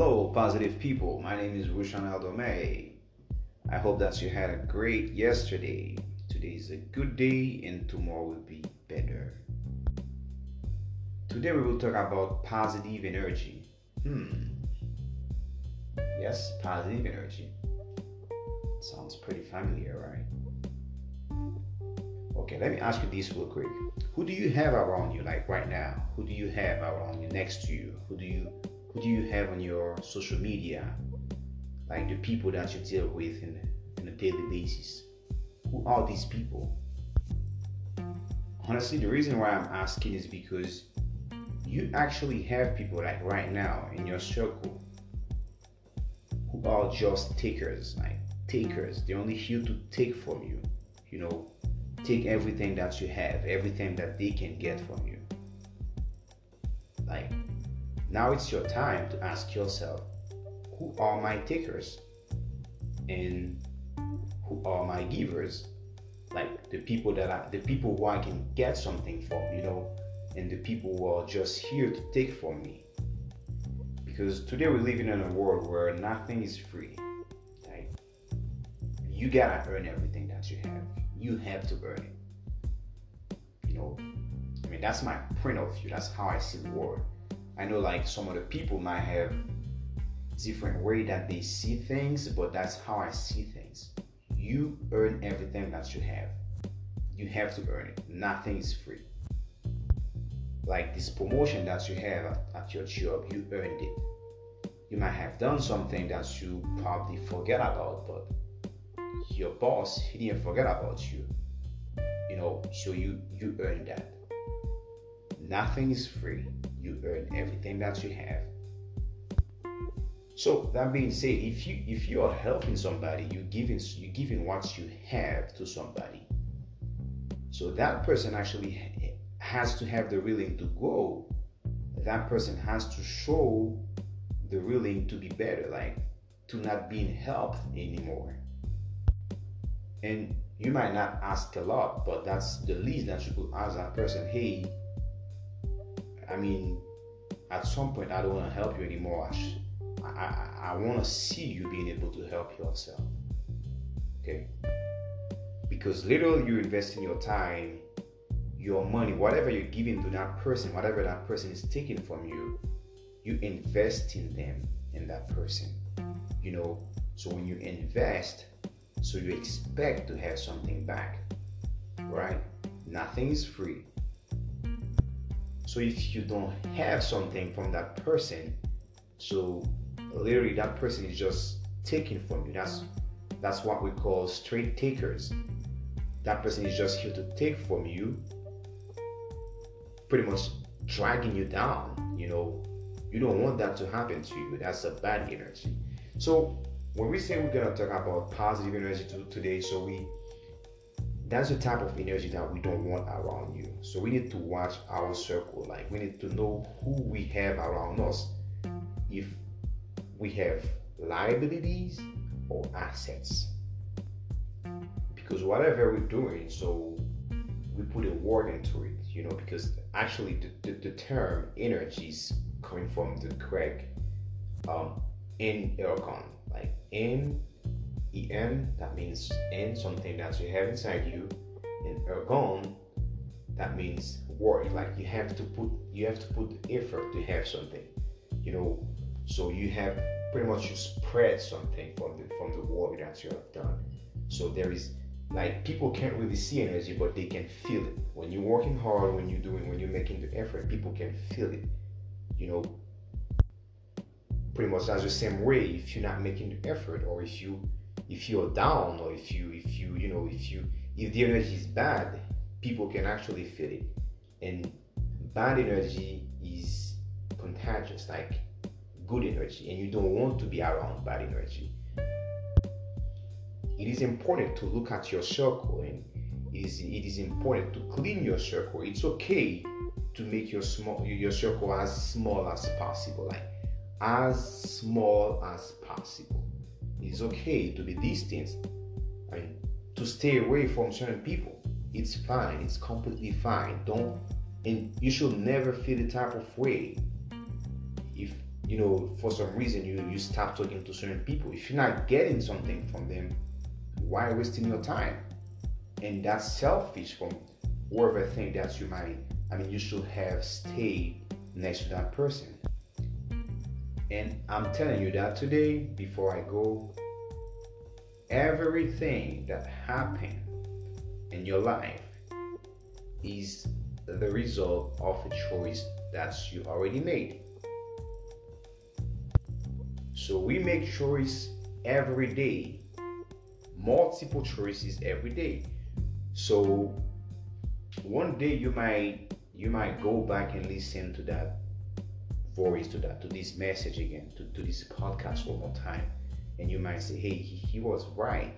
Hello, positive people. My name is Rushan Aldomay. I hope that you had a great yesterday. Today is a good day, and tomorrow will be better. Today we will talk about positive energy. Hmm. Yes, positive energy. Sounds pretty familiar, right? Okay, let me ask you this real quick. Who do you have around you, like right now? Who do you have around you, next to you? Who do you who do you have on your social media? Like the people that you deal with in, in a daily basis. Who are these people? Honestly, the reason why I'm asking is because you actually have people like right now in your circle who are just takers, like takers. They're only here to take from you. You know, take everything that you have, everything that they can get from you. Like now it's your time to ask yourself who are my takers and who are my givers? Like the people that I, the people who I can get something from, you know, and the people who are just here to take from me. Because today we're living in a world where nothing is free. Like you gotta earn everything that you have. You have to earn it. You know, I mean that's my point of view. That's how I see the world. I know like some of the people might have different way that they see things, but that's how I see things. You earn everything that you have. You have to earn it. Nothing is free. Like this promotion that you have at, at your job, you earned it. You might have done something that you probably forget about, but your boss he didn't forget about you. You know, so you you earned that. Nothing is free you earn everything that you have. So that being said, if you if you are helping somebody, you giving you giving what you have to somebody. So that person actually has to have the willing to grow. That person has to show the willing to be better, like to not being helped anymore. And you might not ask a lot, but that's the least that you could ask that person, hey, I mean, at some point, I don't want to help you anymore. I, I, I want to see you being able to help yourself. Okay? Because literally, you invest in your time, your money, whatever you're giving to that person, whatever that person is taking from you, you invest in them, in that person. You know, so when you invest, so you expect to have something back, right? Nothing is free. So if you don't have something from that person, so literally that person is just taking from you. That's that's what we call straight takers. That person is just here to take from you, pretty much dragging you down. You know, you don't want that to happen to you. That's a bad energy. So when we say we're gonna talk about positive energy today, so we that's the type of energy that we don't want around you. So we need to watch our circle. Like we need to know who we have around us. If we have liabilities or assets. Because whatever we're doing, so we put a word into it, you know, because actually the, the, the term energy is coming from the Greek um, in ergon, like in en that means in something that you have inside you. And ergon that means work like you have to put you have to put effort to have something you know? So you have pretty much you spread something from the from the work that you have done. So there is like people can't really see energy but they can feel it. When you're working hard when you're doing when you're making the effort people can feel it you know? Pretty much that's the same way if you're not making the effort or if you if you're down or if you if you you know if you if the energy is bad people can actually feel it. And bad energy is contagious like good energy and you don't want to be around bad energy. It is important to look at your circle and it is, it is important to clean your circle. It's okay to make your small your circle as small as possible like as small as possible it's okay to be distant and to stay away from certain people. It's fine. It's completely fine. Don't and you should never feel the type of way if you know, for some reason you you stop talking to certain people. If you're not getting something from them, why wasting your time? And that's selfish from whoever think that you might. I mean, you should have stayed next to that person. And I'm telling you that today, before I go, everything that happened in your life is the result of a choice that you already made. So we make choice every day, multiple choices every day. So one day you might you might go back and listen to that voice, to that to this message again, to, to this podcast one more time, and you might say, "Hey, he, he was right,"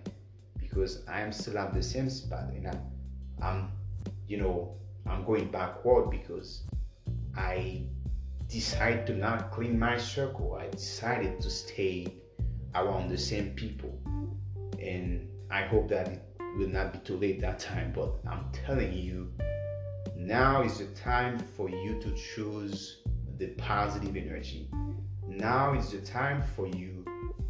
because I am still at the same spot, and I'm, I'm, you know, I'm going backward because I decided to not clean my circle. I decided to stay around the same people. And I hope that it will not be too late that time. But I'm telling you, now is the time for you to choose the positive energy. Now is the time for you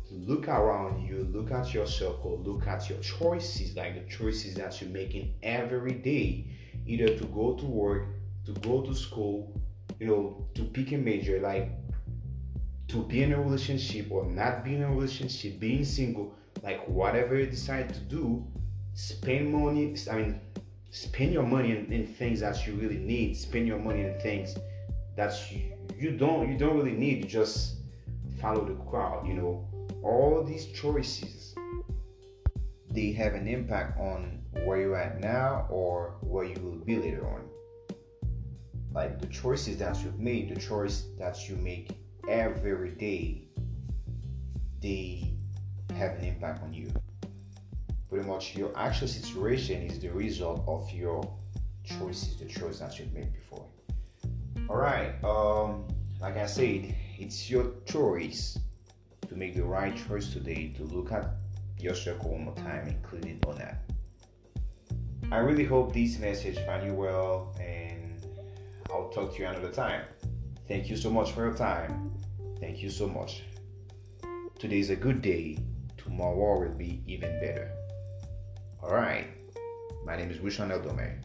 to look around you, look at your circle, look at your choices, like the choices that you're making every day, either to go to work, to go to school, you know, to pick a major, like to be in a relationship or not be in a relationship, being single, like whatever you decide to do, spend money. I mean, spend your money in, in things that you really need. Spend your money in things that you, don't you don't really need. to just follow the crowd. You know, all these choices they have an impact on where you're at now or where you will be later on like the choices that you've made, the choice that you make every day, they have an impact on you. Pretty much your actual situation is the result of your choices, the choice that you've made before. Alright, um, like I said, it's your choice to make the right choice today to look at your circle one more time, including on that. I really hope this message found you well and I'll talk to you another time. Thank you so much for your time. Thank you so much. Today is a good day. Tomorrow will be even better. All right. My name is Wishon Eldome.